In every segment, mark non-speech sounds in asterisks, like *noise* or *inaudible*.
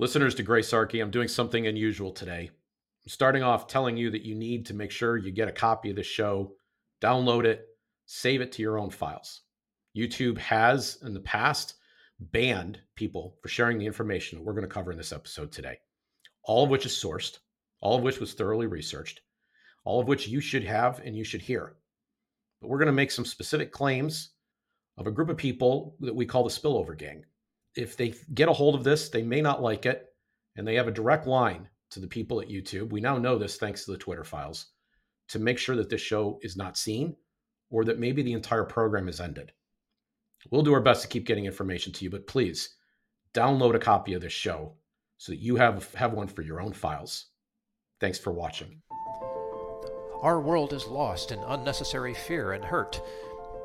Listeners to Gracearchy, I'm doing something unusual today. I'm starting off telling you that you need to make sure you get a copy of this show, download it, save it to your own files. YouTube has in the past banned people for sharing the information that we're going to cover in this episode today, all of which is sourced, all of which was thoroughly researched, all of which you should have and you should hear. But we're going to make some specific claims of a group of people that we call the spillover gang if they get a hold of this, they may not like it, and they have a direct line to the people at YouTube. We now know this thanks to the Twitter files to make sure that this show is not seen or that maybe the entire program is ended. We'll do our best to keep getting information to you, but please download a copy of this show so that you have have one for your own files. Thanks for watching. Our world is lost in unnecessary fear and hurt.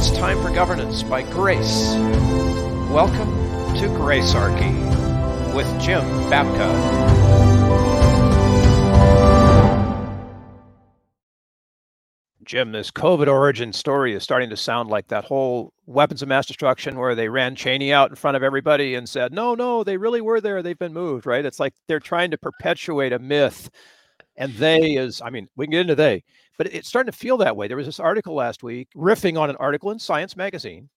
It's time for governance by Grace. Welcome to Gracearchy with Jim Babka. Jim, this COVID origin story is starting to sound like that whole weapons of mass destruction where they ran Cheney out in front of everybody and said, no, no, they really were there. They've been moved, right? It's like they're trying to perpetuate a myth. And they is, I mean, we can get into they but it's starting to feel that way. There was this article last week riffing on an article in Science Magazine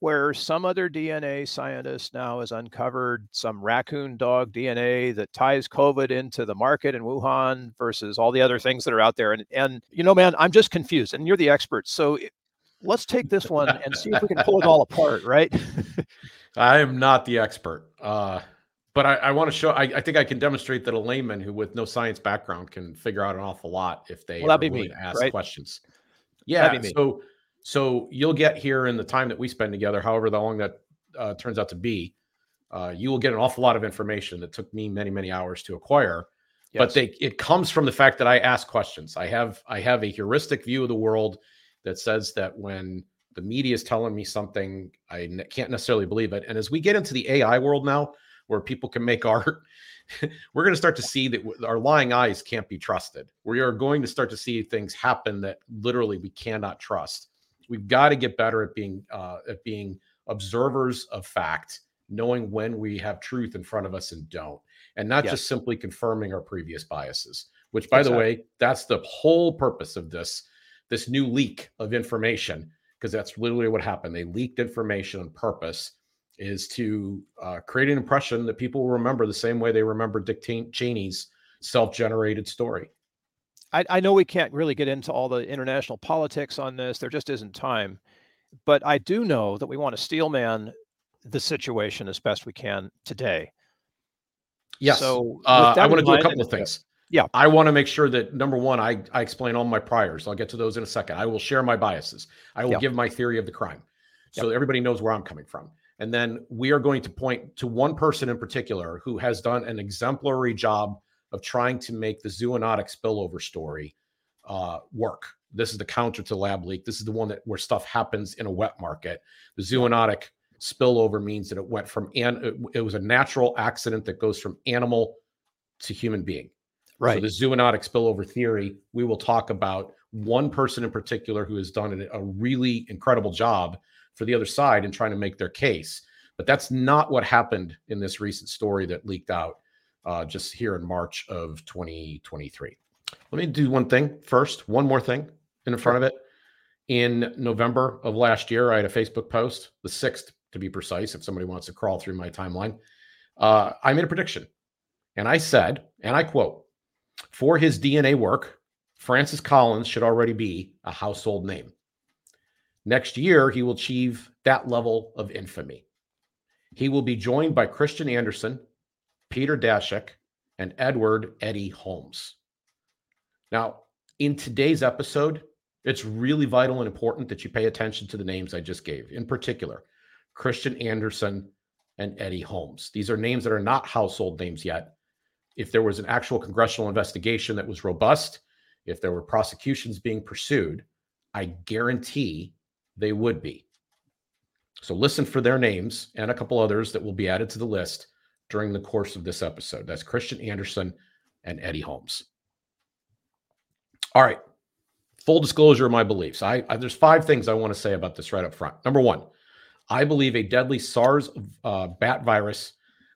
where some other DNA scientist now has uncovered some raccoon dog DNA that ties COVID into the market in Wuhan versus all the other things that are out there. And, and you know, man, I'm just confused, and you're the expert. So let's take this one and see if we can pull it all apart, right? *laughs* I am not the expert. Uh, but I, I want to show. I, I, think I can demonstrate that a layman who, with no science background, can figure out an awful lot if they well, be me, ask right? questions. Yeah. So, so you'll get here in the time that we spend together, however long that uh, turns out to be. Uh, you will get an awful lot of information that took me many, many hours to acquire. Yes. But they, it comes from the fact that I ask questions. I have, I have a heuristic view of the world that says that when the media is telling me something, I can't necessarily believe it. And as we get into the AI world now, where people can make art, *laughs* we're going to start to see that our lying eyes can't be trusted. We are going to start to see things happen that literally we cannot trust. We've got to get better at being uh, at being observers of fact, knowing when we have truth in front of us and don't, and not yes. just simply confirming our previous biases. Which, by exactly. the way, that's the whole purpose of this this new leak of information because that's literally what happened. They leaked information on purpose is to uh, create an impression that people will remember the same way they remember Dick Cheney's self-generated story. I, I know we can't really get into all the international politics on this. There just isn't time. But I do know that we want to steelman the situation as best we can today. Yes. So uh, I want to do a couple of things. Yeah. I want to make sure that number one, I, I explain all my priors. I'll get to those in a second. I will share my biases. I will give my theory of the crime so everybody knows where I'm coming from. And then we are going to point to one person in particular who has done an exemplary job of trying to make the zoonotic spillover story uh, work. This is the counter to lab leak. This is the one that where stuff happens in a wet market. The zoonotic spillover means that it went from an it was a natural accident that goes from animal to human being. Right. So the zoonotic spillover theory, we will talk about one person in particular who has done a really incredible job for the other side and trying to make their case. But that's not what happened in this recent story that leaked out uh, just here in March of 2023. Let me do one thing first, one more thing in front of it. In November of last year, I had a Facebook post, the 6th to be precise, if somebody wants to crawl through my timeline. Uh, I made a prediction and I said, and I quote, for his DNA work, Francis Collins should already be a household name. Next year, he will achieve that level of infamy. He will be joined by Kristian Andersen, Peter Daszak, and Edward Eddie Holmes. Now, in today's episode, it's really vital and important that you pay attention to the names I just gave, in particular, Kristian Andersen and Eddie Holmes. These are names that are not household names yet. if there was an actual congressional investigation that was robust, if there were prosecutions being pursued, I guarantee they would be. So listen for their names and a couple others that will be added to the list during the course of this episode. That's Kristian Andersen and Eddie Holmes. All right. Full disclosure of my beliefs. I, I there's five things I want to say about this right up front. Number one, I believe a deadly SARS uh, bat virus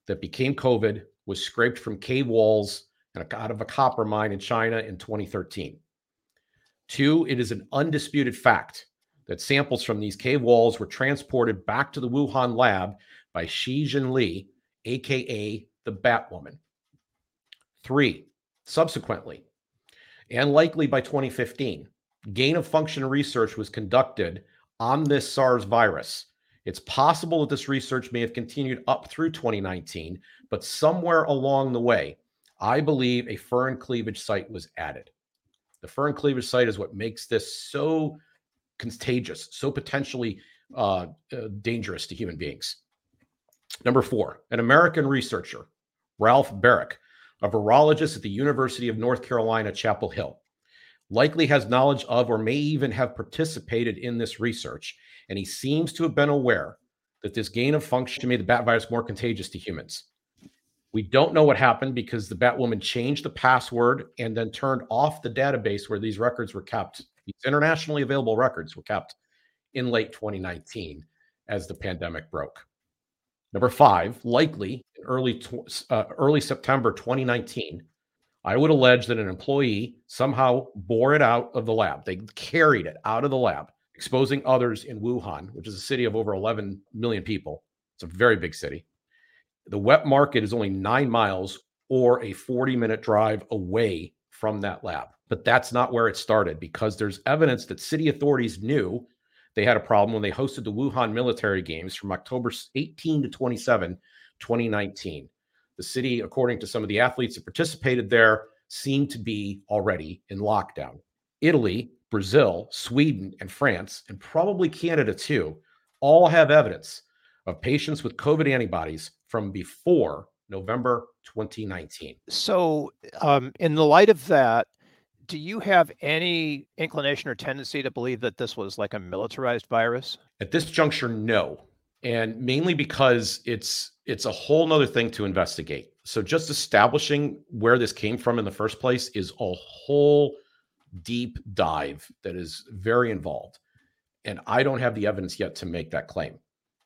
that became COVID was scraped from cave walls and out of a copper mine in China in 2013. Two, it is an undisputed fact that samples from these cave walls were transported back to the Wuhan lab by Shi Zhengli, aka the Batwoman. Three, subsequently, and likely by 2015, gain of function research was conducted on this SARS virus. It's possible that this research may have continued up through 2019, but somewhere along the way, I believe a furin cleavage site was added. The furin cleavage site is what makes this so contagious, so potentially uh, uh, dangerous to human beings. Number four, an American researcher, Ralph Baric, a virologist at the University of North Carolina, Chapel Hill, likely has knowledge of or may even have participated in this research. And he seems to have been aware that this gain of function made the bat virus more contagious to humans. We don't know what happened because the Batwoman changed the password and then turned off the database where these records were kept. These internationally available records were kept in late 2019 as the pandemic broke. Number five, likely in early uh, early September 2019, I would allege that an employee somehow bore it out of the lab. They carried it out of the lab, exposing others in Wuhan, which is a city of over 11 million people. It's a very big city. The wet market is only nine miles or a 40 minute drive away from that lab. But that's not where it started because there's evidence that city authorities knew they had a problem when they hosted the Wuhan military games from October 18 to 27, 2019. The city, according to some of the athletes that participated there, seemed to be already in lockdown. Italy, Brazil, Sweden, and France, and probably Canada too, all have evidence of patients with COVID antibodies from before November 2019. So, um, in the light of that, do you have any inclination or tendency to believe that this was like a militarized virus? At this juncture, no. And mainly because it's it's a whole nother thing to investigate. So just establishing where this came from in the first place is a whole deep dive that is very involved. And I don't have the evidence yet to make that claim.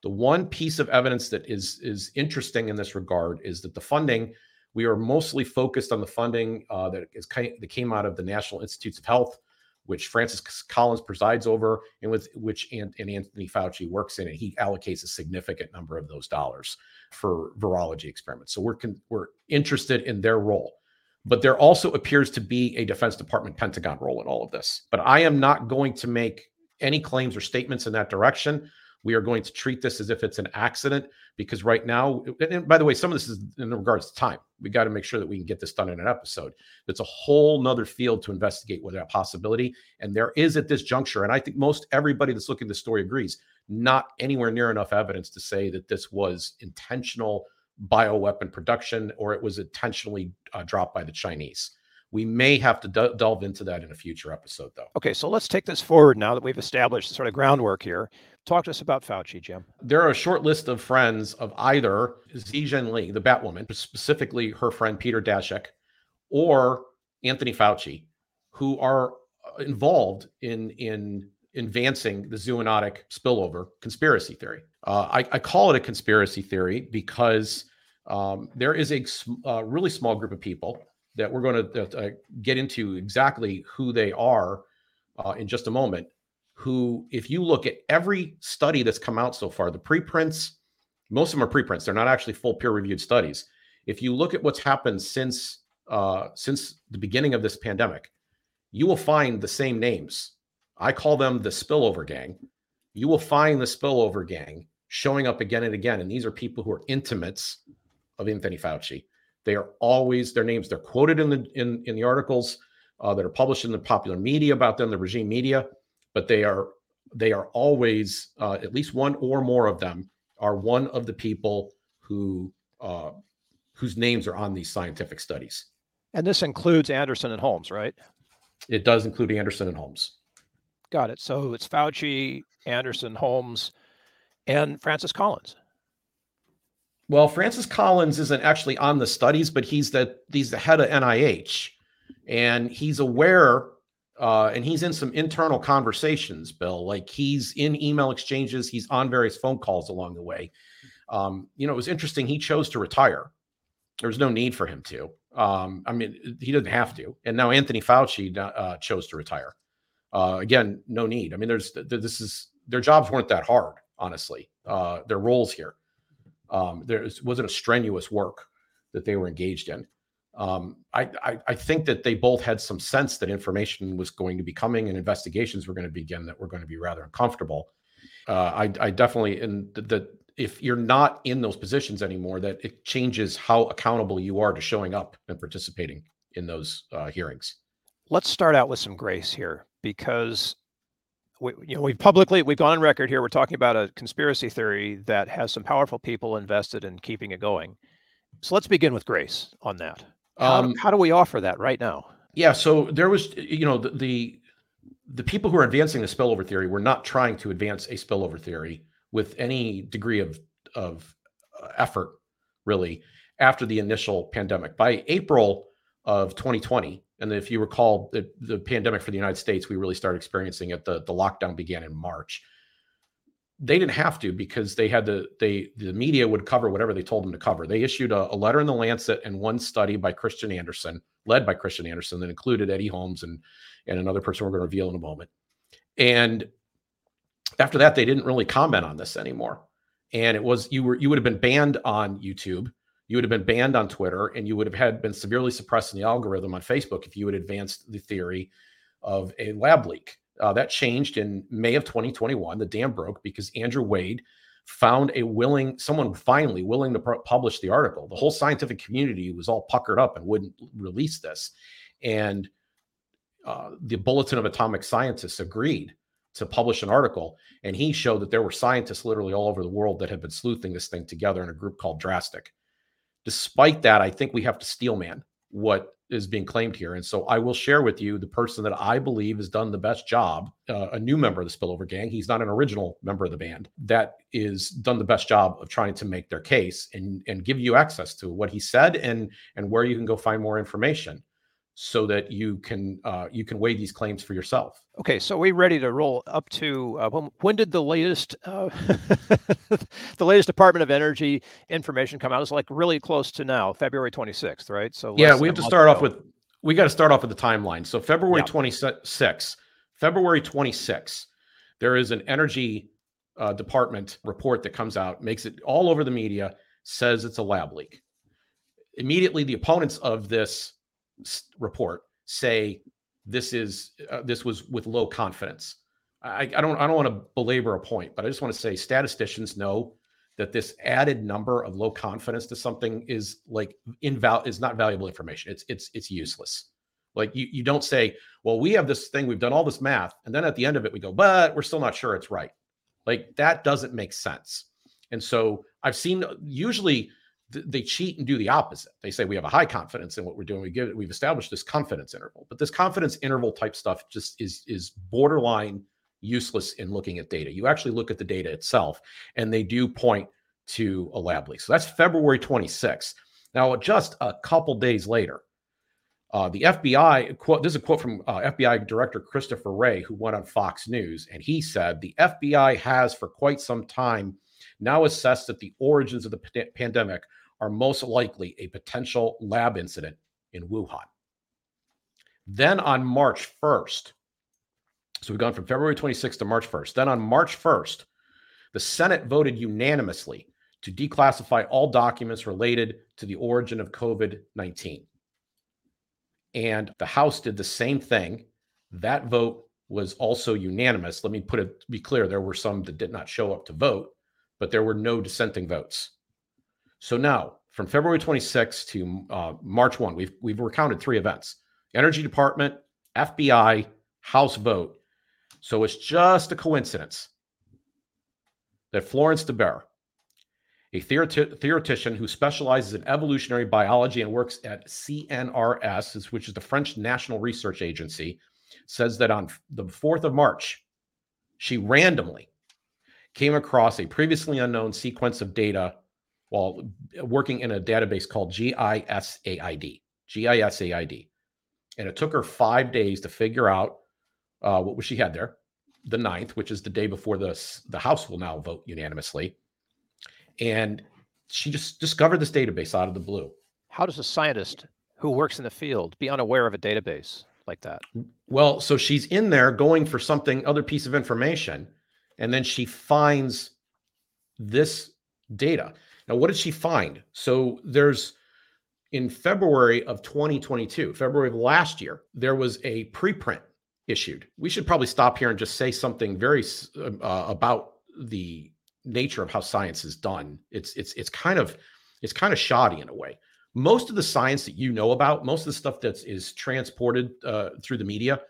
The one piece of evidence that is is interesting in this regard is that the funding we are mostly focused on the funding uh, that is that came out of the National Institutes of Health, which Francis Collins presides over, and with which and, and Anthony Fauci works in, and he allocates a significant number of those dollars for virology experiments. So we're con- we're interested in their role. But there also appears to be a Defense Department Pentagon role in all of this. But I am not going to make any claims or statements in that direction we are going to treat this as if it's an accident because right now, and by the way, some of this is in regards to time. We got to make sure that we can get this done in an episode. It's a whole nother field to investigate with that possibility. And there is at this juncture, and I think most everybody that's looking at the story agrees, not anywhere near enough evidence to say that this was intentional bioweapon production or it was intentionally uh, dropped by the Chinese. We may have to d- delve into that in a future episode, though. Okay, so let's take this forward now that we've established sort of groundwork here. Talk to us about Fauci, Jim. There are a short list of friends of either Xi Jinping, the Batwoman, specifically her friend Peter Daszak, or Anthony Fauci, who are uh, involved in in advancing the zoonotic spillover conspiracy theory. Uh, I, I, call it a conspiracy theory because um, there is a uh, really small group of people that we're going to uh, get into exactly who they are uh, in just a moment. Who, if you look at every study that's come out so far, the preprints, most of them are preprints. They're not actually full peer-reviewed studies. If you look at what's happened since uh, since the beginning of this pandemic, you will find the same names. I call them the spillover gang. You will find the spillover gang showing up again and again, and these are people who are intimates of Anthony Fauci. They are always their names. They're quoted in the in in the articles uh, that are published in the popular media about them, the regime media, but they are they are always uh, at least one or more of them are one of the people who uh, whose names are on these scientific studies. And this includes Andersen and Holmes, right? It does include Andersen and Holmes. Got it. So it's Fauci, Andersen, Holmes, and Francis Collins. Well, Francis Collins isn't actually on the studies, but he's the he's the head of NIH, and he's aware, uh, and he's in some internal conversations. Bill, like he's in email exchanges, he's on various phone calls along the way. Um, you know, it was interesting. He chose to retire. There was no need for him to. Um, I mean, he didn't have to. And now Anthony Fauci uh, chose to retire. Uh, again, no need. I mean, there's this is their jobs weren't that hard, honestly. Uh, their roles here, um, there wasn't a strenuous work that they were engaged in. Um, I, I, I think that they both had some sense that information was going to be coming and investigations were going to begin that were going to be rather uncomfortable. Uh, I, I definitely and that if you're not in those positions anymore, that it changes how accountable you are to showing up and participating in those uh, hearings. Let's start out with some grace here, because we, you know, we publicly we've gone on record here. We're talking about a conspiracy theory that has some powerful people invested in keeping it going. So let's begin with grace on that. How, um, how do we offer that right now? Yeah, so there was, you know, the, the the people who are advancing the spillover theory were not trying to advance a spillover theory with any degree of of uh, effort really after the initial pandemic. By April of 2020, and if you recall the, the pandemic for the United States, we really started experiencing it. The, the lockdown began in March. They didn't have to because they had the they the media would cover whatever they told them to cover. They issued a, a letter in the Lancet and one study by Kristian Andersen, led by Kristian Andersen, that included Eddie Holmes and and another person we're going to reveal in a moment. And after that, they didn't really comment on this anymore. And it was you were you would have been banned on YouTube, you would have been banned on Twitter, and you would have had been severely suppressed in the algorithm on Facebook if you had advanced the theory of a lab leak. Uh, that changed in May of 2021. The dam broke because Andrew Wade found a willing someone finally willing to publish the article. The whole scientific community was all puckered up and wouldn't release this, and uh, the Bulletin of Atomic Scientists agreed to publish an article, and he showed that there were scientists literally all over the world that had been sleuthing this thing together in a group called Drastic. Despite that, I think we have to steelman what is being claimed here. And so I will share with you the person that I believe has done the best job, uh, a new member of the Spillover Gang. He's not an original member of the band that is done the best job of trying to make their case and, and give you access to what he said and, and where you can go find more information so that you can uh, you can weigh these claims for yourself. Okay, so we ready to roll up to uh, when, when, did the latest uh, *laughs* the latest Department of Energy information come out? It's like really close to now, February 26th, right? So yeah, we have to start ago. off with we got to start off with the timeline. So February yeah. 26th, February 26th, there is an energy uh, department report that comes out, makes it all over the media, says it's a lab leak. Immediately, the opponents of this report say this is uh, this was with low confidence. I, I don't I don't want to belabor a point, but I just want to say statisticians know that this added number of low confidence to something is like inval is not valuable information. It's it's it's useless. Like you you don't say, well, we have this thing, we've done all this math, and then at the end of it we go, but we're still not sure it's right. Like that doesn't make sense. And so I've seen usually they cheat and do the opposite. They say we have a high confidence in what we're doing. We give it, we've established this confidence interval, but this confidence interval type stuff just is is borderline useless in looking at data. You actually look at the data itself, and they do point to a lab leak. So that's February 26th. Now, just a couple days later, uh, the FBI quote. This is a quote from uh, FBI Director Christopher Wray, who went on Fox News, and he said the FBI has for quite some time now assessed that the origins of the pandemic are most likely a potential lab incident in Wuhan. Then on March 1st, so we've gone from February 26th to March 1st. Then on March 1st, the Senate voted unanimously to declassify all documents related to the origin of COVID 19. And the House did the same thing. That vote was also unanimous. Let me put it be clear there were some that did not show up to vote, but there were no dissenting votes. So now, from February 26th to uh, March 1, we've we've recounted three events: Energy Department, FBI, House vote. So it's just a coincidence that Florence Débarre a theoretician who specializes in evolutionary biology and works at CNRS, which is the French National Research Agency, says that on the 4th of March, she randomly came across a previously unknown sequence of data while working in a database called GISAID. GISAID. And it took her five days to figure out uh, what she had there, the ninth, which is the day before the, the House will now vote unanimously. And she just discovered this database out of the blue. How does a scientist who works in the field be unaware of a database like that? Well, so she's in there going for something, other piece of information, and then she finds this data. Now, what did she find? So there's in February of 2022, February of last year, there was a preprint issued. We should probably stop here and just say something very uh, about the nature of how science is done. It's it's it's kind of it's kind of shoddy in a way. Most of the science that you know about, most of the stuff that is transported uh, through the media,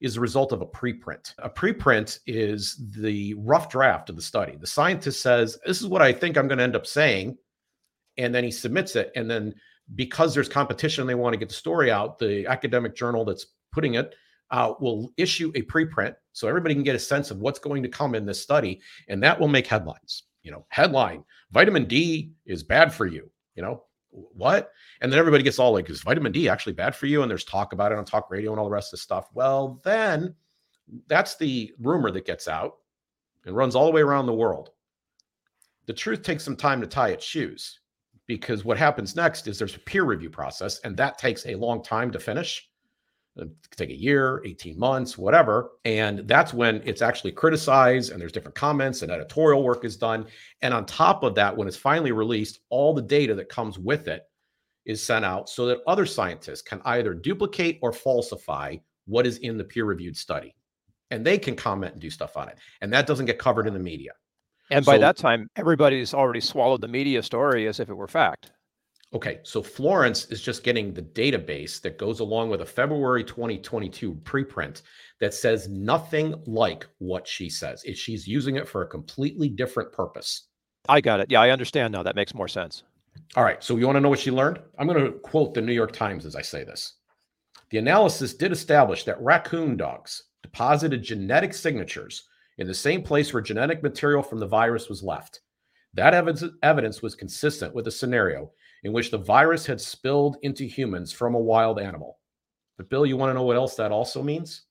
is a result of a preprint. A preprint is the rough draft of the study. The scientist says, "This is what I think I'm going to end up saying," and then he submits it. And then because there's competition, they want to get the story out. The academic journal that's putting it uh, will issue a preprint so everybody can get a sense of what's going to come in this study, and that will make headlines. You know, headline: Vitamin D is bad for you. You know what? And then everybody gets all like, "Is vitamin D actually bad for you?" And there's talk about it on talk radio and all the rest of the stuff. Well, then that's the rumor that gets out and runs all the way around the world. The truth takes some time to tie its shoes because what happens next is there's a peer review process, and that takes a long time to finish Uh, take a year, 18 months, whatever. And that's when it's actually criticized and there's different comments and editorial work is done. And on top of that, when it's finally released, all the data that comes with it is sent out so that other scientists can either duplicate or falsify what is in the peer reviewed study. And they can comment and do stuff on it. And that doesn't get covered in the media. And by so, that time, everybody's already swallowed the media story as if it were fact. Okay, so Florence is just getting the database that goes along with a February 2022 preprint that says nothing like what she says. She's using it for a completely different purpose. I got it. Yeah, I understand now. That makes more sense. All right, so you want to know what she learned? I'm going to quote the New York Times as I say this. The analysis did establish that raccoon dogs deposited genetic signatures in the same place where genetic material from the virus was left. That evidence was consistent with a scenario in which the virus had spilled into humans from a wild animal. But Bill, you want to know what else that also means?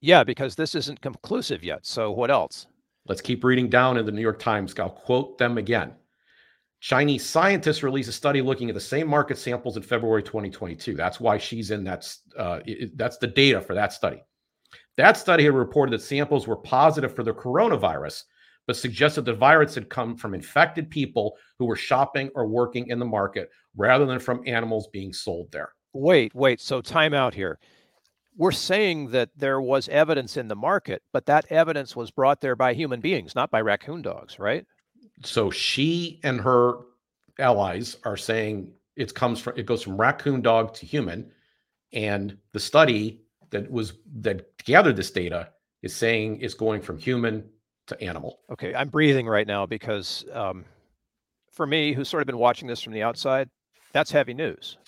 Yeah, because this isn't conclusive yet. So what else? Let's keep reading down in the New York Times. I'll quote them again. Chinese scientists released a study looking at the same market samples in February 2022. That's why she's in that. Uh, it, that's the data for that study. That study had reported that samples were positive for the coronavirus, but suggested the virus had come from infected people who were shopping or working in the market rather than from animals being sold there. Wait, wait. So, time out here. We're saying that there was evidence in the market, but that evidence was brought there by human beings, not by raccoon dogs, right? So, she and her allies are saying it comes from it goes from raccoon dog to human and the study that was that gathered this data is saying it's going from human to animal. Okay, I'm breathing right now because um, for me, who's sort of been watching this from the outside, that's heavy news.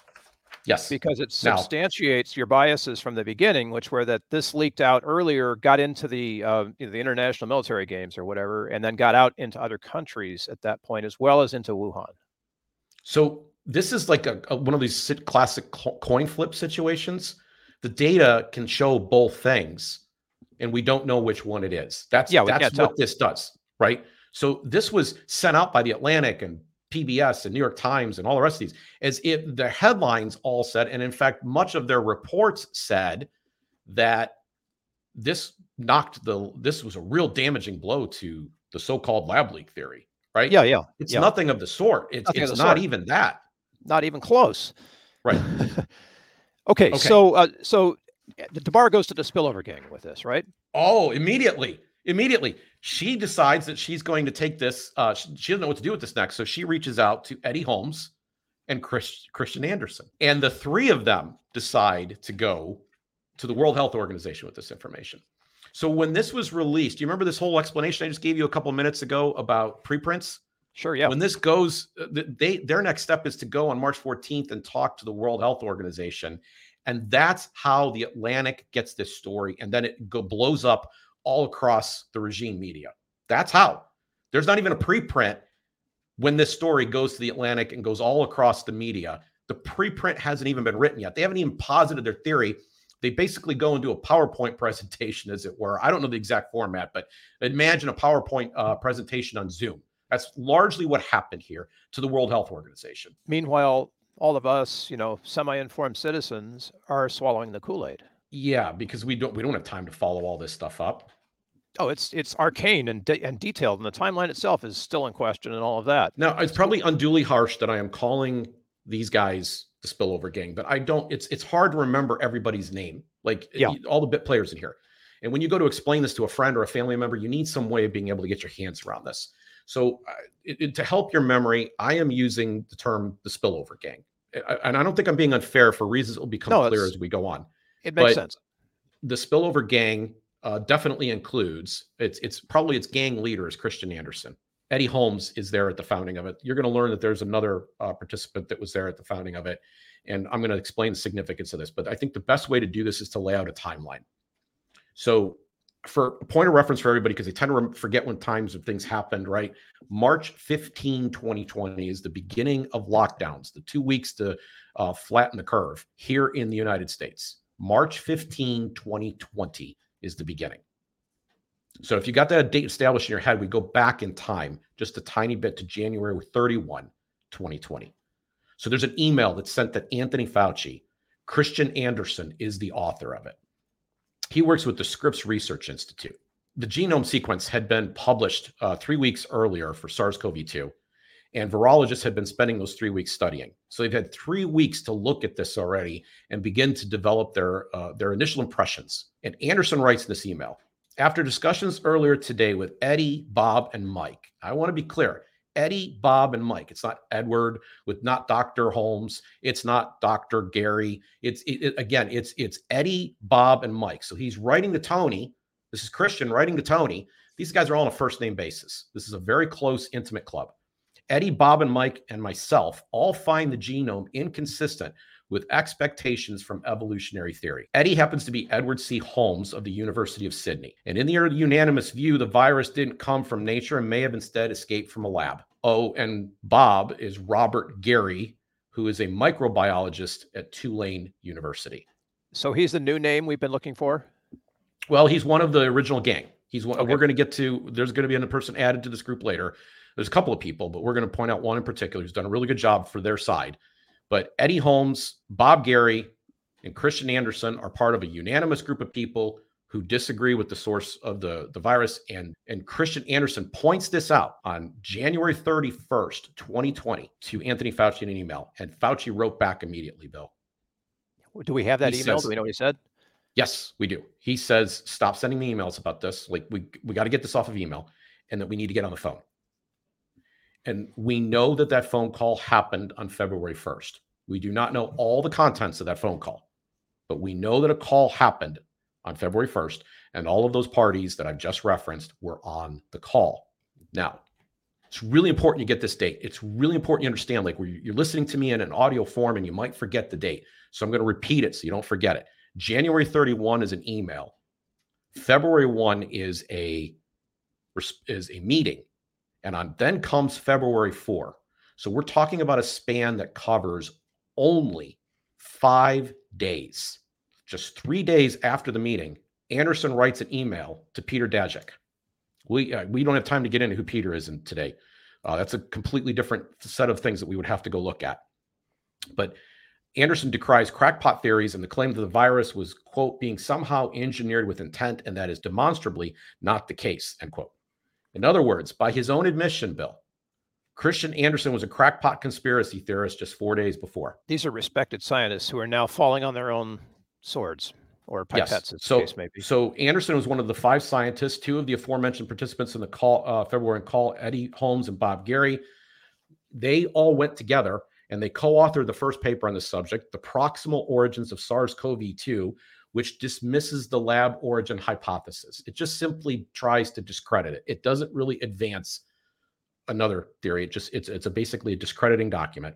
Yes, because it substantiates now, your biases from the beginning, which were that this leaked out earlier, got into the uh, you know, the international military games or whatever, and then got out into other countries at that point, as well as into Wuhan. So this is like a, a one of these classic coin flip situations. The data can show both things and we don't know which one it is. That's yeah, that's what this does, right? So this was sent out by the Atlantic and PBS and New York Times and all the rest of these as if the headlines all said, and in fact, much of their reports said that this knocked the this was a real damaging blow to the so-called lab leak theory, right? Yeah, yeah. It's yeah. nothing of the sort. It's, it's not sort. even that. Not even close. Right. *laughs* okay, okay, so uh, so the bar goes to the spillover gang with this, right? Oh, immediately. Immediately. She decides that she's going to take this. Uh, she, she doesn't know what to do with this next. So she reaches out to Eddie Holmes and Chris, Kristian Andersen. And the three of them decide to go to the World Health Organization with this information. So when this was released, do you remember this whole explanation I just gave you a couple minutes ago about preprints? Sure, yeah. When this goes, uh, they their next step is to go on March 14th and talk to the World Health Organization, and that's how the Atlantic gets this story, and then it go, blows up all across the regime media. That's how. There's not even a preprint when this story goes to the Atlantic and goes all across the media. The preprint hasn't even been written yet. They haven't even posited their theory. They basically go and do a PowerPoint *laughs* presentation, as it were. I don't know the exact format, but imagine a PowerPoint uh, presentation on Zoom. That's largely what happened here to the World Health Organization. Meanwhile, all of us, you know, semi-informed citizens are swallowing the Kool-Aid. Yeah, because we don't we don't have time to follow all this stuff up. Oh, it's it's arcane and de- and detailed, and the timeline itself is still in question, and all of that. Now, it's probably unduly harsh that I am calling these guys the spillover gang, but I don't. It's it's hard to remember everybody's name, like yeah. all the bit players in here. And when you go to explain this to a friend or a family member, you need some way of being able to get your hands around this. So, uh, it, it, to help your memory, I am using the term the spillover gang, I, and I don't think I'm being unfair for reasons that will become no, clear as we go on. It makes but sense. The spillover gang uh, definitely includes it's it's probably its gang leader is Kristian Andersen. Eddie Holmes is there at the founding of it. You're going to learn that there's another uh, participant that was there at the founding of it, and I'm going to explain the significance of this. But I think the best way to do this is to lay out a timeline. So, for a point of reference for everybody, because they tend to forget when times of things happened, right? March 15, 2020 is the beginning of lockdowns, the two weeks to uh, flatten the curve here in the United States. March 15, 2020 is the beginning. So if you got that date established in your head, we go back in time just a tiny bit to January 31, 2020. So there's an email that's sent to Anthony Fauci. Kristian Andersen is the author of it. He works with the Scripps Research Institute. The genome sequence had been published uh, three weeks earlier for SARS CoV 2, and virologists had been spending those three weeks studying. So they've had three weeks to look at this already and begin to develop their, uh, their initial impressions. And Andersen writes this email After discussions earlier today with Eddie, Bob, and Mike, I want to be clear Eddie, Bob, and Mike. It's not Edward with not Dr. Holmes. It's not Dr. Garry. It's it, it, again, it's it's Eddie, Bob, and Mike. So he's writing to Tony. This is Kristian writing to Tony. These guys are all on a first name basis. This is a very close, intimate club. Eddie, Bob, and Mike, and myself all find the genome inconsistent with expectations from evolutionary theory. Eddie happens to be Edward C. Holmes of the University of Sydney. And in the unanimous view, the virus didn't come from nature and may have instead escaped from a lab. Oh, and Bob is Robert Garry, who is a microbiologist at Tulane University. So he's the new name we've been looking for? Well, he's one of the original gang. He's one, okay. we're going to get to, there's going to be another person added to this group later. There's a couple of people, but we're going to point out one in particular who's done a really good job for their side. But Eddie Holmes, Bob Garry, and Kristian Andersen are part of a unanimous group of people who disagree with the source of the, the virus. And, and Kristian Andersen points this out on January 31st, 2020, to Anthony Fauci in an email. And Fauci wrote back immediately, Bill. Do we have that he email? Says, do we know what he said? Yes, we do. He says, stop sending me emails about this. Like, we, we got to get this off of email and that we need to get on the phone. And we know that that phone call happened on February 1st. We do not know all the contents of that phone call, but we know that a call happened on February 1st, and all of those parties that I've just referenced were on the call. Now, it's really important you get this date. It's really important you understand, like, you're listening to me in an audio form and you might forget the date. So I'm going to repeat it so you don't forget it. January 31 is an email. February 1 is a is a meeting and on, then comes February 4. So we're talking about a span that covers only five days. Just three days after the meeting, Andersen writes an email to Peter Daszak. We, uh, we don't have time to get into who Peter is in today. Uh, that's a completely different set of things that we would have to go look at. But Andersen decries crackpot theories and the claim that the virus was, quote, being somehow engineered with intent, and that is demonstrably not the case, end quote. In other words, by his own admission, Bill, Kristian Andersen was a crackpot conspiracy theorist just four days before. These are respected scientists who are now falling on their own swords or pipettes, yes. so, case maybe. So Andersen was one of the five scientists, two of the aforementioned participants in the call uh, February call, Eddie Holmes and Bob Garry. They all went together and they co-authored the first paper on the subject, "The Proximal Origins of SARS-CoV-2," which dismisses the lab origin hypothesis. It just simply tries to discredit it. It doesn't really advance another theory. It just it's it's a basically a discrediting document,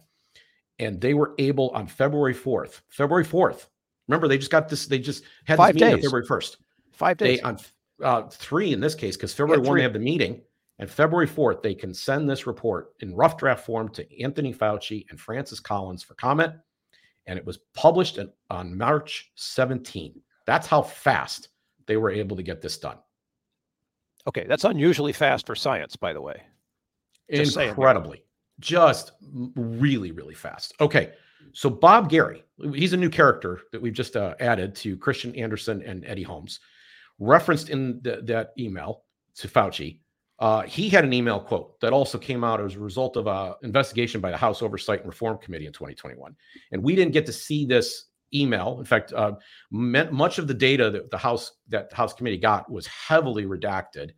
and they were able on February fourth. February fourth. Remember, they just got this. They just had Five this meeting days. February first. Five days. They on uh, three in this case because February Yeah, one they three. have the meeting, and February fourth they can send this report in rough draft form to Anthony Fauci and Francis Collins for comment, and it was published in, on March 17. That's how fast they were able to get this done. okay, that's unusually fast for science, by the way. Just saying. Incredibly, just really, really fast. Okay, so Bob Garry, he's a new character that we've just uh, added to Kristian Andersen and Eddie Holmes, referenced in the, that email to Fauci. Uh, he had an email quote that also came out as a result of an investigation by the House Oversight and Reform Committee in 2021. And we didn't get to see this email. In fact, uh, much of the data that the House that the House committee got was heavily redacted.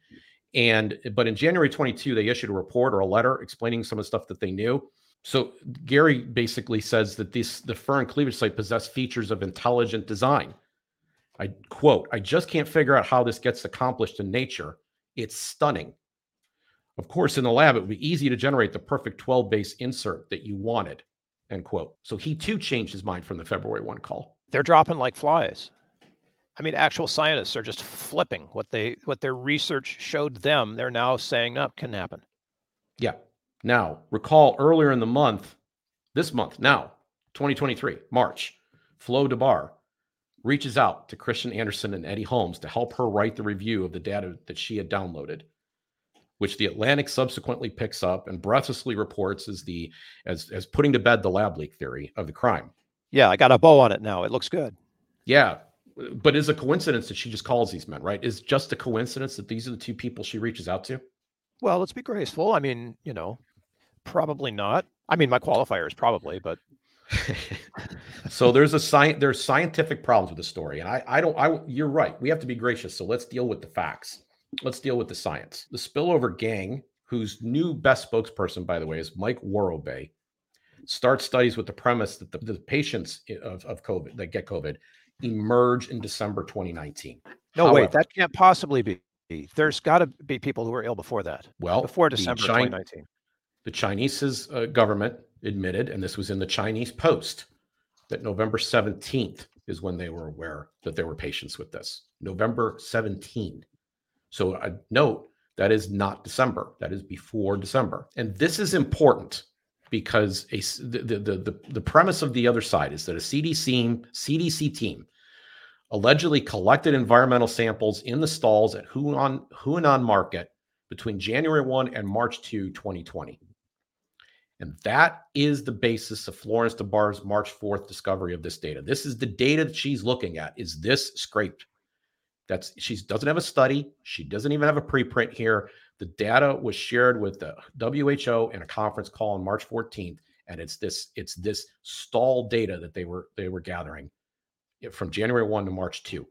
And but in January 22, they issued a report or a letter explaining some of the stuff that they knew. So Garry basically says that this the furin cleavage site possess features of intelligent design. I quote, I just can't figure out how this gets accomplished in nature. It's stunning. Of course, in the lab, it would be easy to generate the perfect 12 base insert that you wanted. End quote. So he too changed his mind from the February 1 call. They're dropping like flies. I mean, actual scientists are just flipping what they what their research showed them. They're now saying, "No, can happen." Yeah. Now, recall earlier in the month, this month, now, 2023, March, Flo Débarre reaches out to Kristian Andersen and Eddie Holmes to help her write the review of the data that she had downloaded, which the Atlantic subsequently picks up and breathlessly reports as the as as putting to bed the lab leak theory of the crime. Yeah, I got a bow on it now. It looks good. Yeah. But is a coincidence that she just calls these men, right? Is just a coincidence that these are the two people she reaches out to? Well, let's be graceful. I mean, you know, probably not. I mean, my qualifier is probably, but *laughs* so there's a science there's scientific problems with the story and i i don't i you're right we have to be gracious so let's deal with the facts let's deal with the science the spillover gang whose new best spokesperson by the way is mike Worobey starts studies with the premise that the, the patients of, of covid that get covid emerge in december 2019 no, However- wait, that can't possibly be. There's got to be people who were ill before that, well before December Chin- 2019. the Chinese uh, government admitted, and this was in the Chinese Post, that November 17th is when they were aware that there were patients with this. November 17. So uh, note that is not December. That is before December. And this is important because a, the, the, the, the premise of the other side is that a CDC, CDC team allegedly collected environmental samples in the stalls at Huanan, Huanan Market between January 1 and March 2, 2020. And that is the basis of Florence Débarre's March 4th discovery of this data. This is the data that she's looking at. Is this scraped? That's she doesn't have a study. She doesn't even have a preprint here. The data was shared with the WHO in a conference call on March 14th, and it's this it's this stall data that they were they were gathering from January 1 to March 2.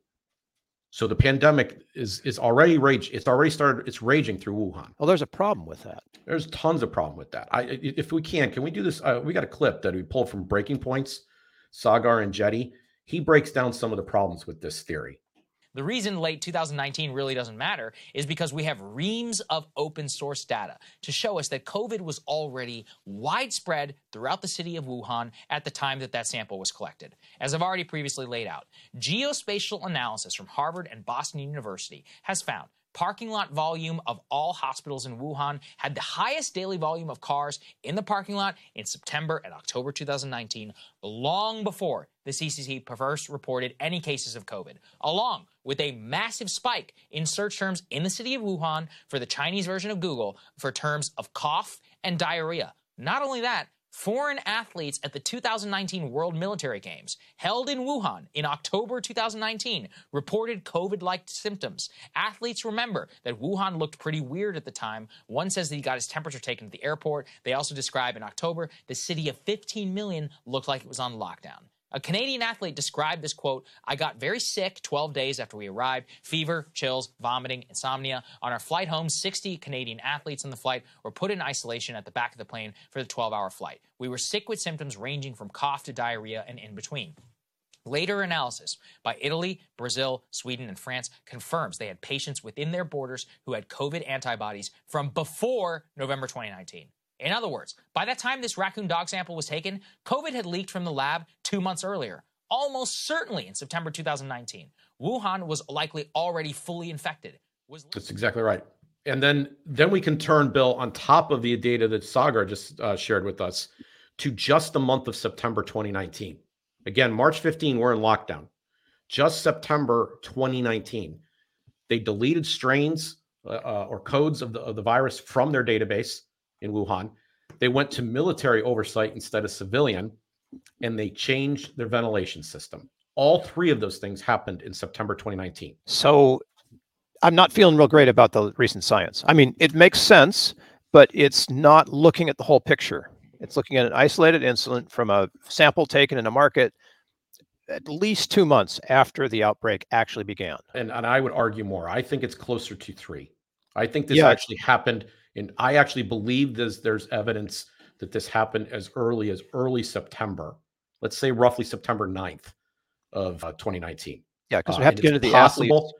So the pandemic is is already rage. It's already started. It's raging through Wuhan. Well, there's a problem with that. There's tons of problem with that. I, i- if we can, can we do this? Uh, we got a clip that we pulled from Breaking Points, Saagar Enjeti. He breaks down some of the problems with this theory. The reason late 2019 really doesn't matter is because we have reams of open source data to show us that COVID was already widespread throughout the city of Wuhan at the time that that sample was collected. As I've already previously laid out, geospatial analysis from Harvard and Boston University has found parking lot volume of all hospitals in Wuhan had the highest daily volume of cars in the parking lot in September and October 2019, long before the CCC first reported any cases of COVID, along with a massive spike in search terms in the city of Wuhan for the Chinese version of Google for terms of cough and diarrhea. Not only that, Foreign athletes at the 2019 World Military Games, held in Wuhan in October 2019, reported COVID like symptoms. Athletes remember that Wuhan looked pretty weird at the time. One says that he got his temperature taken at the airport. They also describe in October the city of 15 million looked like it was on lockdown. A Canadian athlete described this quote I got very sick 12 days after we arrived fever, chills, vomiting, insomnia. On our flight home, 60 Canadian athletes on the flight were put in isolation at the back of the plane for the 12 hour flight. We were sick with symptoms ranging from cough to diarrhea and in between. Later analysis by Italy, Brazil, Sweden, and France confirms they had patients within their borders who had COVID antibodies from before November 2019. In other words, by the time this raccoon dog sample was taken, COVID had leaked from the lab two months earlier, almost certainly in September 2019. Wuhan was likely already fully infected. Was That's exactly right and then then we can turn bill on top of the data that Saagar just uh, shared with us to just the month of september 2019 again march 15 we're in lockdown just september 2019 they deleted strains uh, uh, or codes of the, of the virus from their database in wuhan they went to military oversight instead of civilian and they changed their ventilation system all three of those things happened in september 2019 so I'm not feeling real great about the recent science. I mean, it makes sense, but it's not looking at the whole picture. It's looking at an isolated incident from a sample taken in a market at least two months after the outbreak actually began. And, and I would argue more. I think it's closer to three. I think this yeah. actually happened, and I actually believe there's there's evidence that this happened as early as early September. Let's say roughly September 9th of uh, 2019. Yeah, because we uh, have to get into the possible, athletes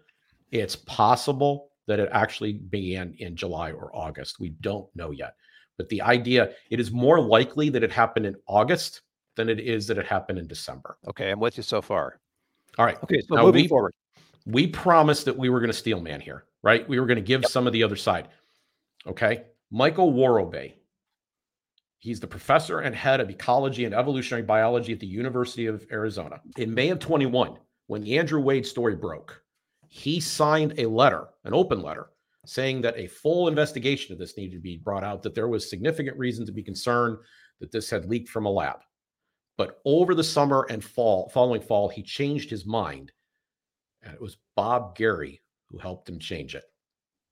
it's possible that it actually began in July or August. We don't know yet. But the idea, it is more likely that it happened in August than it is that it happened in December. Okay, I'm with you so far. All right. Okay, so now moving we, forward. We promised that we were going to steel man here, right? We were going to give yep. some of the other side. Okay. Michael Worobey. He's the professor and head of ecology and evolutionary biology at the University of Arizona. In May of 21, when the Andrew Wade story broke, he signed a letter, an open letter, saying that a full investigation of this needed to be brought out, that there was significant reason to be concerned that this had leaked from a lab. But over the summer and fall, following fall, he changed his mind. And it was Bob Garry who helped him change it.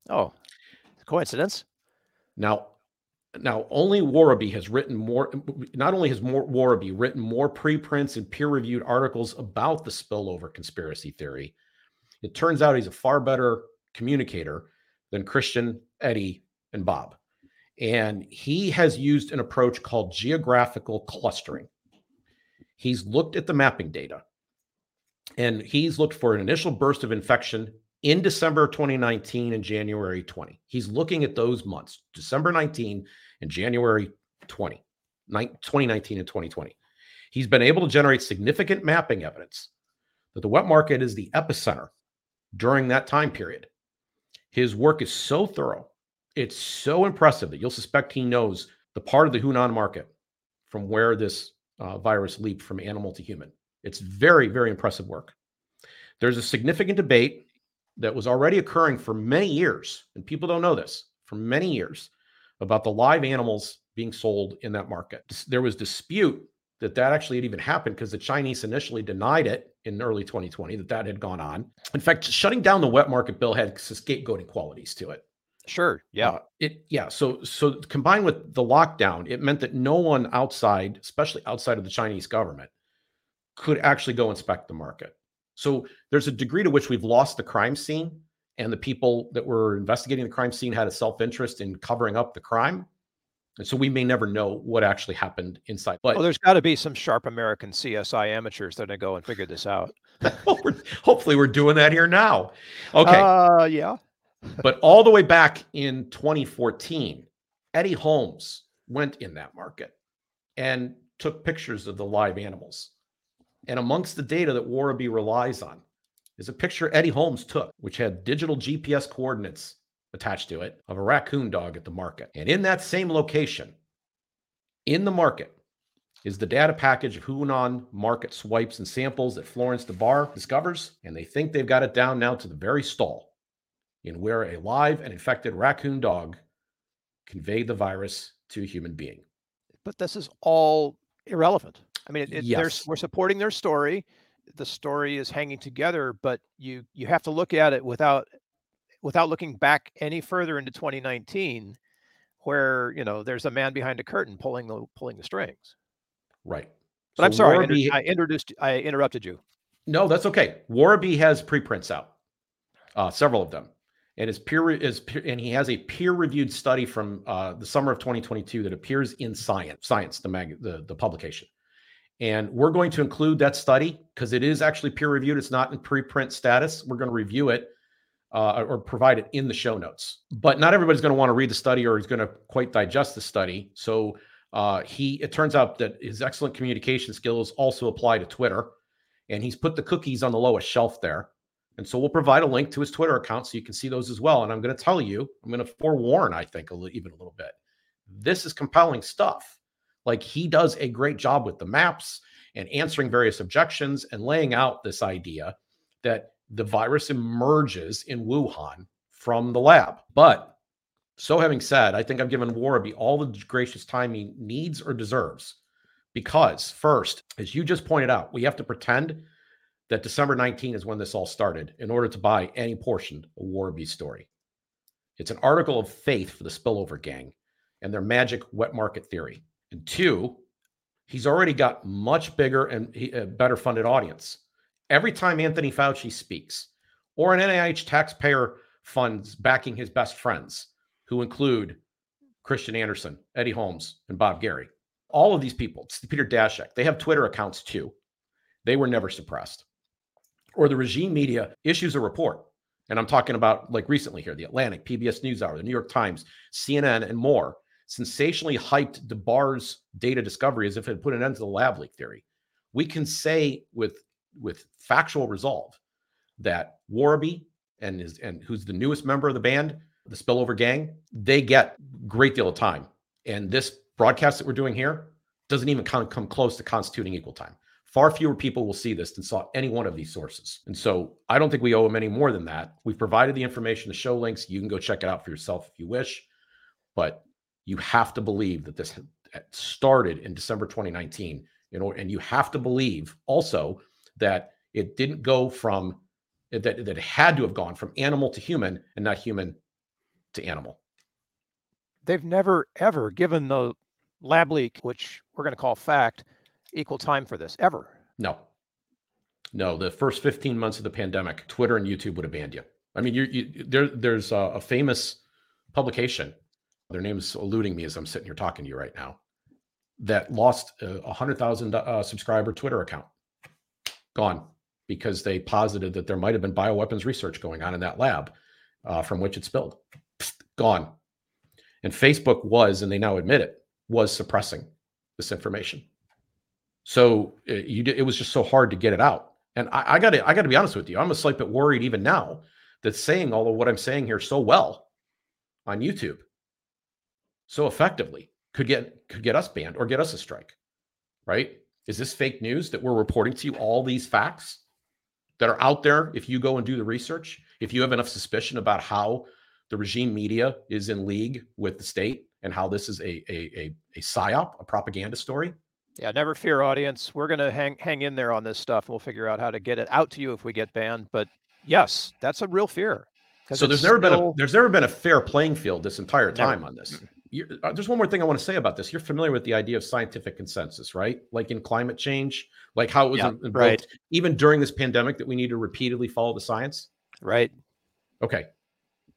Oh, coincidence. Now, now only Worobey has written more. Not only has more Worobey written more preprints and peer-reviewed articles about the spillover conspiracy theory it turns out he's a far better communicator than Kristian, Eddie, and Bob. And he has used an approach called geographical clustering. He's looked at the mapping data and he's looked for an initial burst of infection in December 2019 and January 20. He's looking at those months, December 19 and January 20, 2019 and 2020. He's been able to generate significant mapping evidence that the wet market is the epicenter during that time period. His work is so thorough, it's so impressive that you'll suspect he knows the part of the Huanan market from where this uh, virus leaped from animal to human. It's very, very impressive work. There's a significant debate that was already occurring for many years, and people don't know this for many years about the live animals being sold in that market. There was dispute that that actually had even happened because the Chinese initially denied it in early 2020 that that had gone on. In fact, shutting down the wet market bill had scapegoating qualities to it. Sure. Yeah. Uh, it yeah. So so combined with the lockdown, it meant that no one outside, especially outside of the Chinese government, could actually go inspect the market. So there's a degree to which we've lost the crime scene, and the people that were investigating the crime scene had a self-interest in covering up the crime. And so we may never know what actually happened inside. But well, there's got to be some sharp American CSI amateurs that are going to go and figure this out. *laughs* hopefully, we're doing that here now. Okay. Uh, yeah. *laughs* but all the way back in 2014, Eddie Holmes went in that market and took pictures of the live animals. And amongst the data that Worobey relies on is a picture Eddie Holmes took, which had digital GPS coordinates attached to it of a raccoon dog at the market. And in that same location, in the market, is the data package of Huanan market swipes and samples that Florence Débarre discovers. And they think they've got it down now to the very stall in where a live and infected raccoon dog conveyed the virus to a human being. But this is all irrelevant. I mean, it, yes. we're supporting their story. The story is hanging together, but you you have to look at it without without looking back any further into 2019 where you know there's a man behind a curtain pulling the pulling the strings. Right. But so i'm sorry Worobey, I, introduced i interrupted you. No that's okay. Worobey has preprints out uh, several of them. And his peer is and he has a peer reviewed study from uh, the summer of 2022 that appears in science science the mag the, the publication And we're going to include that study because it is actually peer reviewed. It's not in preprint status. We're going to review it uh, or provide it in the show notes. But not everybody's going to want to read the study or is going to quite digest the study. So uh, he, it turns out that his excellent communication skills also apply to Twitter, and he's put the cookies on the lowest shelf there. And so we'll provide a link to his Twitter account so you can see those as well. And I'm going to tell you, I'm going to forewarn, I think, a little, even a little bit. This is compelling stuff. Like he does a great job with the maps and answering various objections and laying out this idea that the virus emerges in Wuhan from the lab. But so having said, I think I've given Worobey all the gracious time he needs or deserves. Because first, as you just pointed out, we have to pretend that December 19 is when this all started in order to buy any portion of Worobey's story. It's an article of faith for the spillover gang and their magic wet market theory. And two, he's already got much bigger and uh, better funded audience. Every time Anthony Fauci speaks, or an NIH taxpayer funds backing his best friends, who include Kristian Andersen, Eddie Holmes, and Bob Garry. All of these people, Peter Daszak, they have Twitter accounts too. They were never suppressed. Or the regime media issues a report. And I'm talking about like recently here, the Atlantic, PBS NewsHour, the New York Times, CNN, and more sensationally hyped Débarre's data discovery as if it put an end to the lab leak theory. We can say with with factual resolve that Worobey and his and who's the newest member of the band, the Spillover Gang, they get great deal of time. And this broadcast that we're doing here doesn't even of come close to constituting equal time. Far fewer people will see this than saw any one of these sources. And so I don't think we owe them any more than that. We've provided the information, the show links. You can go check it out for yourself if you wish. But you have to believe that this started in December 2019. You know, and you have to believe also that it didn't go from that, that it had to have gone from animal to human and not human to animal. They've never ever given the lab leak, which we're going to call fact, equal time for this ever. No, no. The first 15 months of the pandemic, Twitter and YouTube would have banned you. I mean, you, you there, there's a, a famous publication their name is eluding me as I'm sitting here talking to you right now, that lost a hundred thousand uh, subscriber Twitter account, gone because they posited that there might have been bioweapons research going on in that lab uh, from which it spilled. gone. And Facebook was, and they now admit it, was suppressing this information. So it, uh, you, it was just so hard to get it out. And I got to, I got to be honest with you, I'm a slight bit worried even now that saying all of what I'm saying here so well on YouTube so effectively could get could get us banned or get us a strike right? Is this fake news that we're reporting to you all these facts that are out there? If you go and do the research if you have enough suspicion about how the regime media is in league with the state and how this is a a a, a psyop a propaganda story. Yeah never fear audience. We're going to hang hang in there on this stuff. We'll figure out how to get it out to you if we get banned. But yes that's a real fear. So there's never still... been a there's never been a fair playing field this entire time never. on this uh, there's one more thing I want to say about this. You're familiar with the idea of scientific consensus, right? Like in climate change, like how it was yeah, right. even during this pandemic that we need to repeatedly follow the science. Right. Okay.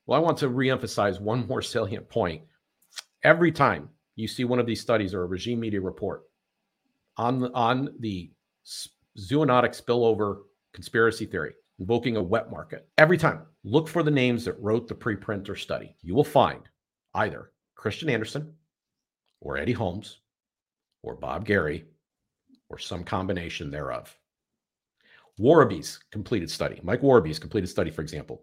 Well, I want to reemphasize one more *laughs* salient point. Every time you see one of these studies or a regime media report on the, on the zoonotic spillover conspiracy theory, invoking a wet market, every time look for the names that wrote the preprint or study. You will find either Kristian Andersen or Eddie Holmes or Bob Garry or some combination thereof. Worobey's completed study, Mike Worobey's completed study, for example,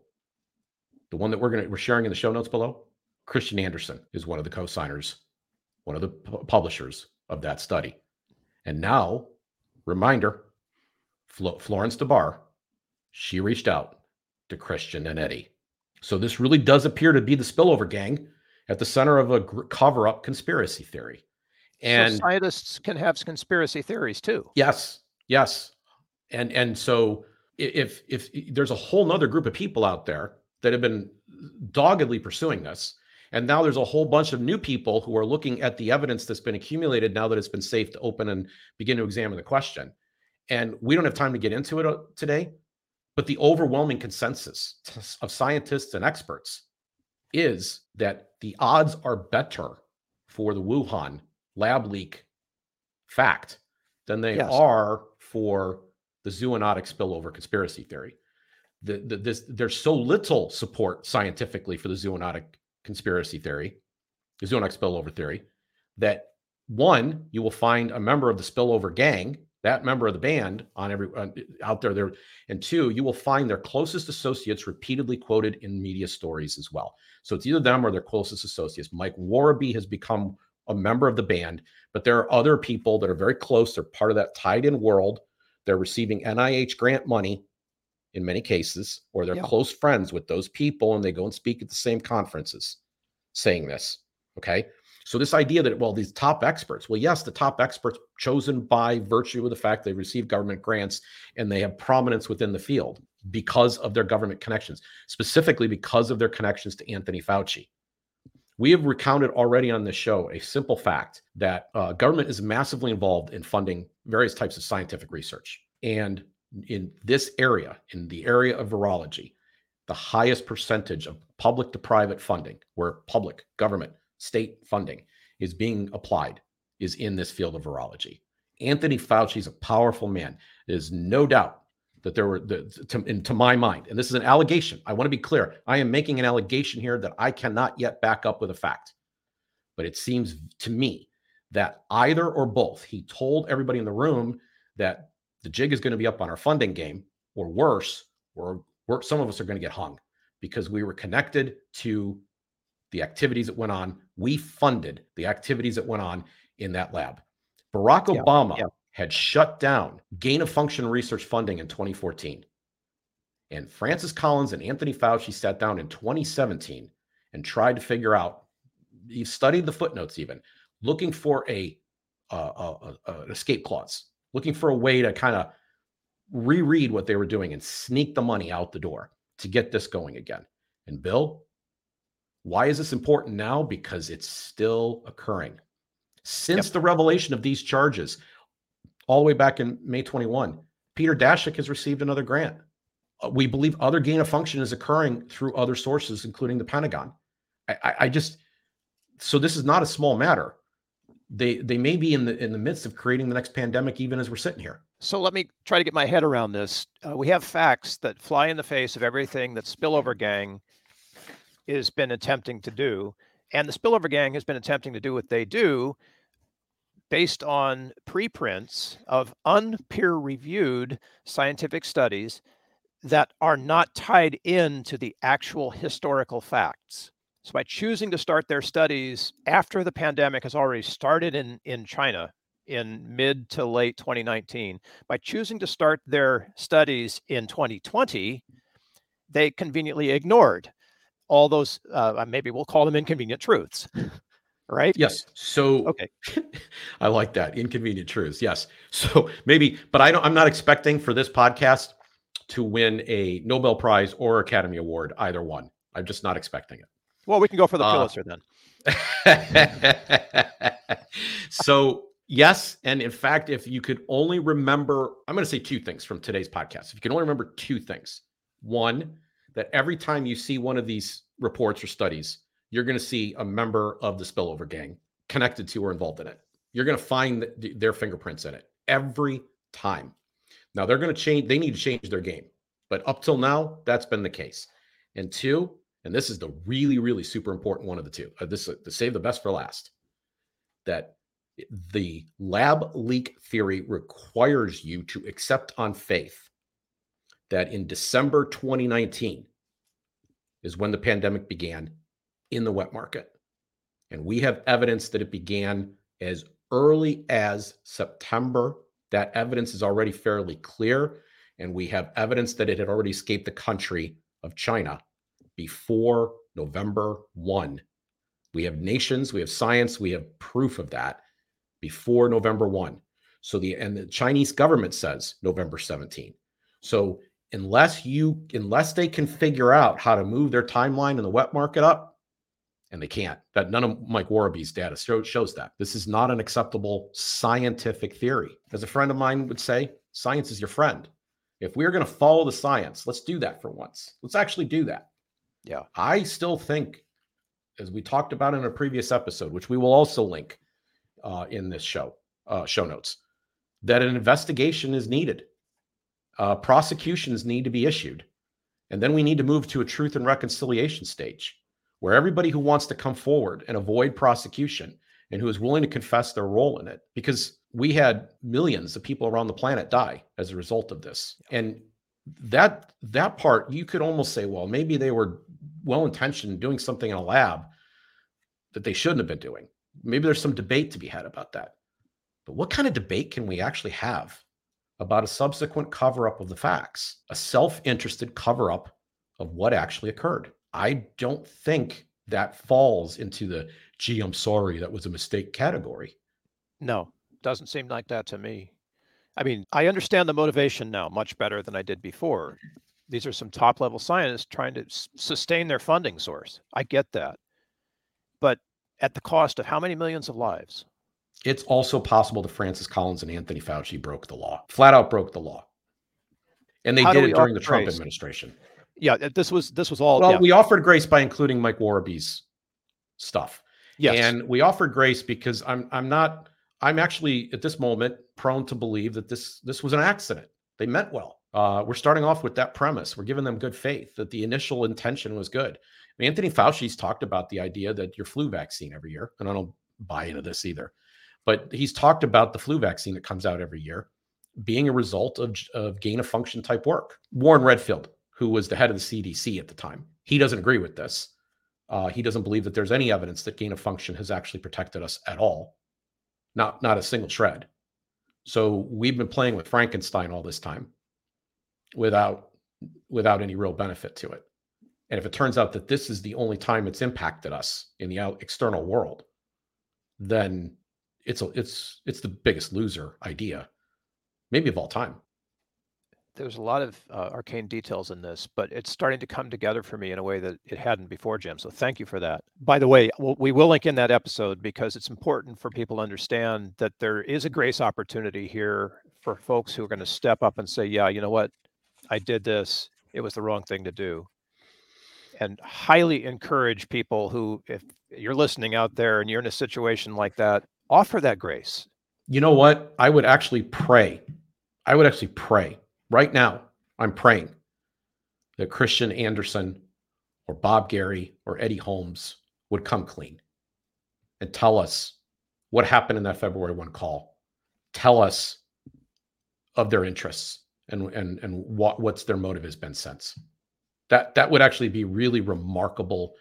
the one that we're going to we're sharing in the show notes below. Kristian Andersen is one of the co-signers, one of the publishers of that study. And now, reminder, Flo- Florence Débarre, she reached out to Kristian and Eddie. So this really does appear to be the spillover gang at the center of a cover up conspiracy theory. And so scientists can have conspiracy theories too. Yes. Yes. And and so if if there's a whole nother group of people out there that have been doggedly pursuing this, and now there's a whole bunch of new people who are looking at the evidence that's been accumulated now that it's been safe to open and begin to examine the question. And we don't have time to get into it uh, today, but the overwhelming consensus of scientists and experts is that the odds are better for the Wuhan lab leak fact than they yes. are for the zoonotic spillover conspiracy theory. The, the, this, there's so little support scientifically for the zoonotic conspiracy theory, the zoonotic spillover theory, that one, you will find a member of the spillover gang, that member of the band on every uh, out there there, and two, you will find their closest associates repeatedly quoted in media stories as well. So it's either them or their closest associates. Mike Worobey has become a member of the band, but there are other people that are very close. They're part of that tied in world. They're receiving NIH grant money in many cases, or they're close friends with those people and they go and speak at the same conferences saying this. Okay. So this idea that, well, these top experts, well, yes, the top experts chosen by virtue of the fact they receive government grants and they have prominence within the field because of their government connections, specifically because of their connections to Anthony Fauci. We have recounted already on this show a simple fact that uh, government is massively involved in funding various types of scientific research. And in this area, in the area of virology, the highest percentage of public to private funding, where public, government, state funding is being applied, is in this field of virology. Anthony Fauci is a powerful man. There's no doubt that there were, the, to, to my mind, and this is an allegation. I want to be clear. I am making an allegation here that I cannot yet back up with a fact. But it seems to me that either or both, he told everybody in the room that the jig is going to be up on our funding game, or worse, or some of us are going to get hung because we were connected to the activities that went on. We funded the activities that went on in that lab. Barack Obama yeah had shut down gain of function research funding in 2014. And Francis Collins and Anthony Fauci sat down in 2017 and tried to figure out, he studied the footnotes even, looking for a, uh, an escape clause, looking for a way to kind of reread what they were doing and sneak the money out the door to get this going again. And Bill, why is this important now? Because it's still occurring. Since yep. the revelation of these charges, all the way back in May 21. Peter Daszak has received another grant. Uh, we believe other gain of function is occurring through other sources, including the Pentagon. I, I, I just so this is not a small matter. They they may be in the in the midst of creating the next pandemic, even as we're sitting here. So let me try to get my head around this. Uh, we have facts that fly in the face of everything that Spillover Gang has been attempting to do, and the Spillover Gang has been attempting to do what they do based on preprints of unpeer reviewed scientific studies that are not tied in to the actual historical facts. So by choosing to start their studies after the pandemic has already started in, in China in mid to late 2019, by choosing to start their studies in 2020, they conveniently ignored all those, uh, maybe we'll call them inconvenient truths *laughs* right? Yes. So okay, *laughs* I like that inconvenient truths. Yes. *laughs* So maybe, but I don't. I'm not expecting for this podcast to win a Nobel Prize or Academy Award, either one. I'm just not expecting it. Well, we can go for the uh, Pulitzer then. so yes, and in fact, if you could only remember, I'm going to say two things from today's podcast. If you can only remember two things, one that every time you see one of these reports or studies you're going to see a member of the spillover gang connected to or involved in it. You're going to find their fingerprints in it every time. Now they're going to change, they need to change their game. But up till now, that's been the case. And two, and this is the really, really super important one of the two, uh, this uh, to save the best for last, that the lab leak theory requires you to accept on faith that in December 2019 is when the pandemic began in the wet market. And we have evidence that it began as early as September. That evidence is already fairly clear. And we have evidence that it had already escaped the country of China before November 1. We have nations, we have science, we have proof of that before November 1. So the and the Chinese government says November 17. So unless you unless they can figure out how to move their timeline in the wet market up, and they can't. That none of Mike Worobey's data show, shows that. This is not an acceptable scientific theory. As a friend of mine would say, science is your friend. If we're going to follow the science, let's do that for once. Let's actually do that. Yeah. I still think, as we talked about in a previous episode, which we will also link uh, in this show, uh, show notes, that an investigation is needed. Uh, prosecutions need to be issued. And then we need to move to a truth and reconciliation stage where everybody who wants to come forward and avoid prosecution and who is willing to confess their role in it, because we had millions of people around the planet die as a result of this. And that that part you could almost say, well, maybe they were well intentioned doing something in a lab that they shouldn't have been doing. Maybe there's some debate to be had about that. But what kind of debate can we actually have about a subsequent cover up of the facts, a self interested cover up of what actually occurred? I don't think that falls into the gee, I'm sorry, that was a mistake category. No, doesn't seem like that to me. I mean, I understand the motivation now much better than I did before. These are some top level scientists trying to s- sustain their funding source. I get that. But at the cost of how many millions of lives? It's also possible that Francis Collins and Anthony Fauci broke the law, flat out broke the law. And they How did it during the Trump grace? administration. Yeah, this was this was all Well, yeah. we offered grace by including Mike Worobey's stuff. yes. And we offered grace because I'm I'm not I'm actually at this moment prone to believe that this this was an accident. They meant well. Uh, we're starting off with that premise. We're giving them good faith that the initial intention was good. I mean, Anthony Fauci's talked about the idea that your flu vaccine every year, and I don't buy into this either, but he's talked about the flu vaccine that comes out every year being a result of, of gain of function type work. Warren Redfield, who was the head of the CDC at the time, he doesn't agree with this. Uh, he doesn't believe that there's any evidence that gain of function has actually protected us at all, not not a single shred. So we've been playing with Frankenstein all this time, without without any real benefit to it. And if it turns out that this is the only time it's impacted us in the external world, then it's a, it's it's the biggest loser idea, maybe of all time. there's a lot of uh, arcane details in this, but it's starting to come together for me in a way that it hadn't before, Jim. So thank you for that. By the way, we will link in that episode because it's important for people to understand that there is a grace opportunity here for folks who are going to step up and say, yeah, you know what? I did this. It was the wrong thing to do. And highly encourage people who, if you're listening out there and you're in a situation like that, offer that grace. You know what? I would actually pray. I would actually pray right now. I'm praying that Kristian Andersen or Bob Garry or Eddie Holmes would come clean and tell us what happened in that February 1 call. Tell us of their interests and and and what what's their motive has been since. That that would actually be really remarkable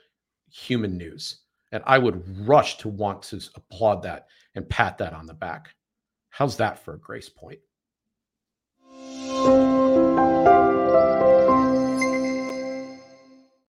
human news. And I would rush to want to applaud that and pat that on the back. How's that for a grace point?